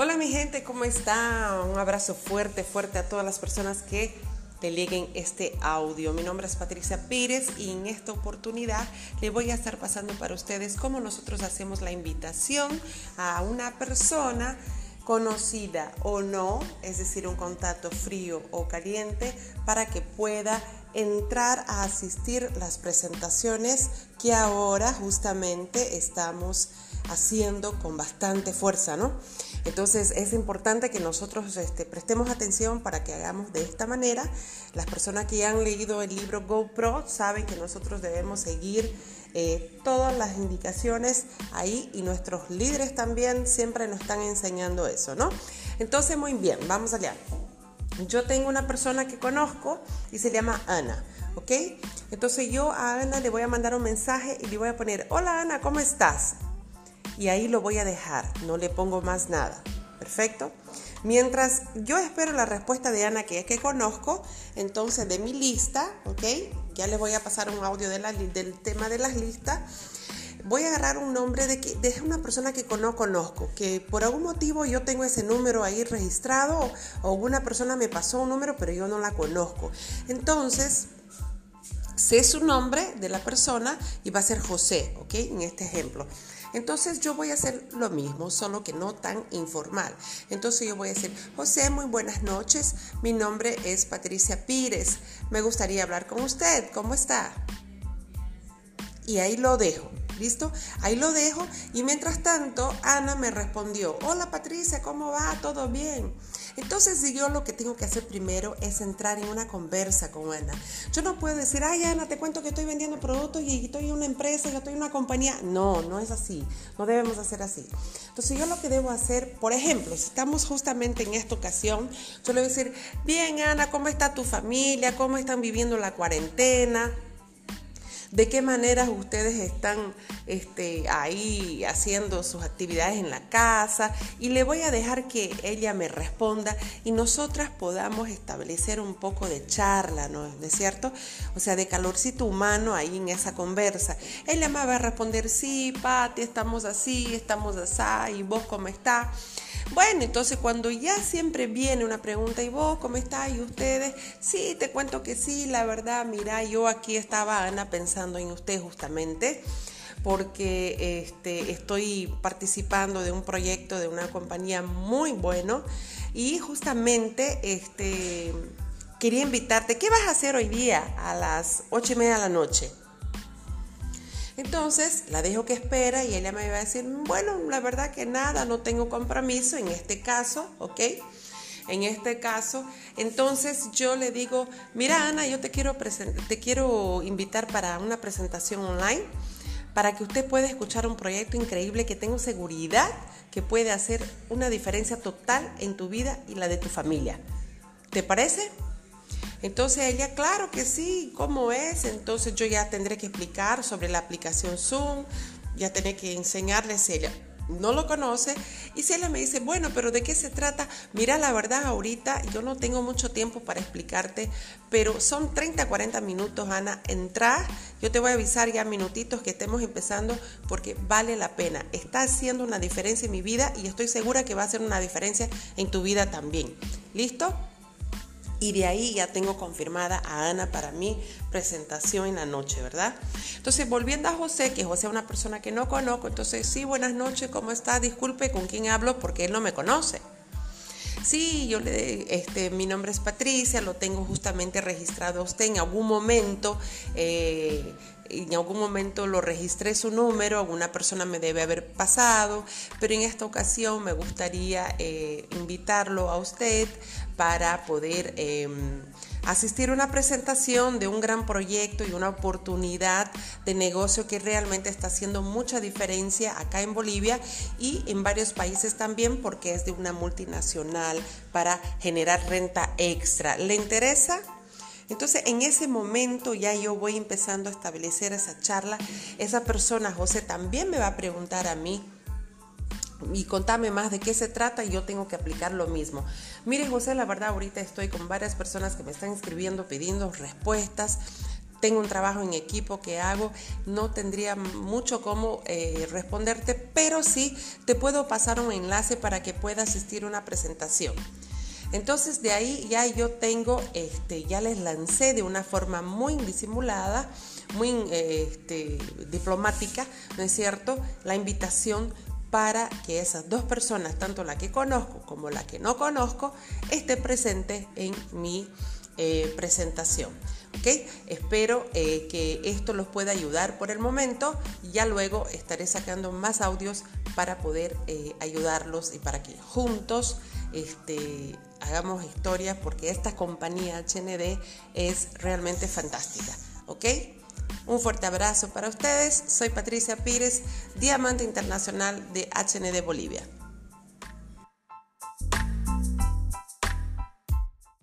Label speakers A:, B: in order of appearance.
A: Hola mi gente, ¿cómo está? Un abrazo fuerte, fuerte a todas las personas que deleguen este audio. Mi nombre es Patricia Pérez y en esta oportunidad le voy a estar pasando para ustedes cómo nosotros hacemos la invitación a una persona conocida o no, es decir, un contacto frío o caliente, para que pueda entrar a asistir las presentaciones que ahora justamente estamos haciendo con bastante fuerza, ¿no? Entonces es importante que nosotros este, prestemos atención para que hagamos de esta manera. Las personas que han leído el libro GoPro saben que nosotros debemos seguir eh, todas las indicaciones ahí y nuestros líderes también siempre nos están enseñando eso, ¿no? Entonces muy bien, vamos allá. Yo tengo una persona que conozco y se llama Ana, ¿ok? Entonces yo a Ana le voy a mandar un mensaje y le voy a poner, hola Ana, ¿cómo estás? y ahí lo voy a dejar, no le pongo más nada. Perfecto. Mientras yo espero la respuesta de Ana, que es que conozco, entonces de mi lista, ¿ok? Ya les voy a pasar un audio del tema de las listas. Voy a agarrar un nombre de, que, de una persona que no conozco, que por algún motivo yo tengo ese número ahí registrado o una persona me pasó un número, pero yo no la conozco. Entonces, sé su nombre de la persona y va a ser José, ¿ok? En este ejemplo. Entonces yo voy a hacer lo mismo, solo que no tan informal. Entonces yo voy a decir, José, muy buenas noches. Mi nombre es Patricia Pires. Me gustaría hablar con usted. ¿Cómo está? Y ahí lo dejo. ¿Listo? Ahí lo dejo y mientras tanto Ana me respondió, hola Patricia, ¿cómo va? ¿Todo bien? Entonces yo lo que tengo que hacer primero es entrar en una conversa con Ana. Yo no puedo decir, ay Ana, te cuento que estoy vendiendo productos y estoy en una empresa y estoy en una compañía. No, no es así. No debemos hacer así. Entonces yo lo que debo hacer, por ejemplo, si estamos justamente en esta ocasión, yo le voy a decir, bien Ana, ¿cómo está tu familia? ¿Cómo están viviendo la cuarentena? De qué manera ustedes están este, ahí haciendo sus actividades en la casa y le voy a dejar que ella me responda y nosotras podamos establecer un poco de charla, ¿no es cierto? O sea, de calorcito humano ahí en esa conversa. Ella me va a responder, sí, Pati, estamos así, estamos así, y vos cómo estás. Bueno, entonces cuando ya siempre viene una pregunta, ¿y vos cómo estás? ¿Y ustedes? Sí, te cuento que sí, la verdad, mira, yo aquí estaba, Ana, pensando en usted justamente porque este, estoy participando de un proyecto de una compañía muy bueno y justamente este, quería invitarte, ¿qué vas a hacer hoy día a las ocho y media de la noche? Entonces la dejo que espera y ella me va a decir, bueno, la verdad que nada, no tengo compromiso en este caso, ¿ok? En este caso, entonces yo le digo, mira Ana, yo te quiero, te quiero invitar para una presentación online para que usted pueda escuchar un proyecto increíble que tengo seguridad que puede hacer una diferencia total en tu vida y la de tu familia. ¿Te parece? Entonces ella, claro que sí, ¿cómo es? Entonces yo ya tendré que explicar sobre la aplicación Zoom, ya tendré que enseñarles ella no lo conoce y si ella me dice, bueno, pero ¿de qué se trata? Mira, la verdad ahorita yo no tengo mucho tiempo para explicarte, pero son 30, 40 minutos, Ana, entrar, yo te voy a avisar ya minutitos que estemos empezando porque vale la pena, está haciendo una diferencia en mi vida y estoy segura que va a hacer una diferencia en tu vida también. ¿Listo? Y de ahí ya tengo confirmada a Ana para mi presentación en la noche, ¿verdad? Entonces, volviendo a José, que José es una persona que no conozco, entonces, sí, buenas noches, ¿cómo está? Disculpe, ¿con quién hablo? Porque él no me conoce. Sí, yo le, este, mi nombre es Patricia, lo tengo justamente registrado a usted en algún momento. Eh, en algún momento lo registré su número, alguna persona me debe haber pasado, pero en esta ocasión me gustaría eh, invitarlo a usted para poder em, asistir a una presentación de un gran proyecto y una oportunidad de negocio que realmente está haciendo mucha diferencia acá en Bolivia y en varios países también porque es de una multinacional para generar renta extra. ¿Le interesa? Entonces, en ese momento ya yo voy empezando a establecer esa charla. Esa persona, José, también me va a preguntar a mí y contame más de qué se trata y yo tengo que aplicar lo mismo. Mire José, la verdad ahorita estoy con varias personas que me están escribiendo pidiendo respuestas tengo un trabajo en equipo que hago, no tendría mucho cómo eh, responderte, pero sí te puedo pasar un enlace para que pueda asistir a una presentación. Entonces de ahí ya yo tengo, este, ya les lancé de una forma muy disimulada, muy este, diplomática, ¿no es cierto?, la invitación para que esas dos personas, tanto la que conozco como la que no conozco, esté presente en mi eh, presentación. Espero eh, que esto los pueda ayudar por el momento. Ya luego estaré sacando más audios para poder eh, ayudarlos y para que juntos este, hagamos historia porque esta compañía HND es realmente fantástica. ¿Ok? Un fuerte abrazo para ustedes. Soy Patricia Pires, Diamante Internacional de HND Bolivia.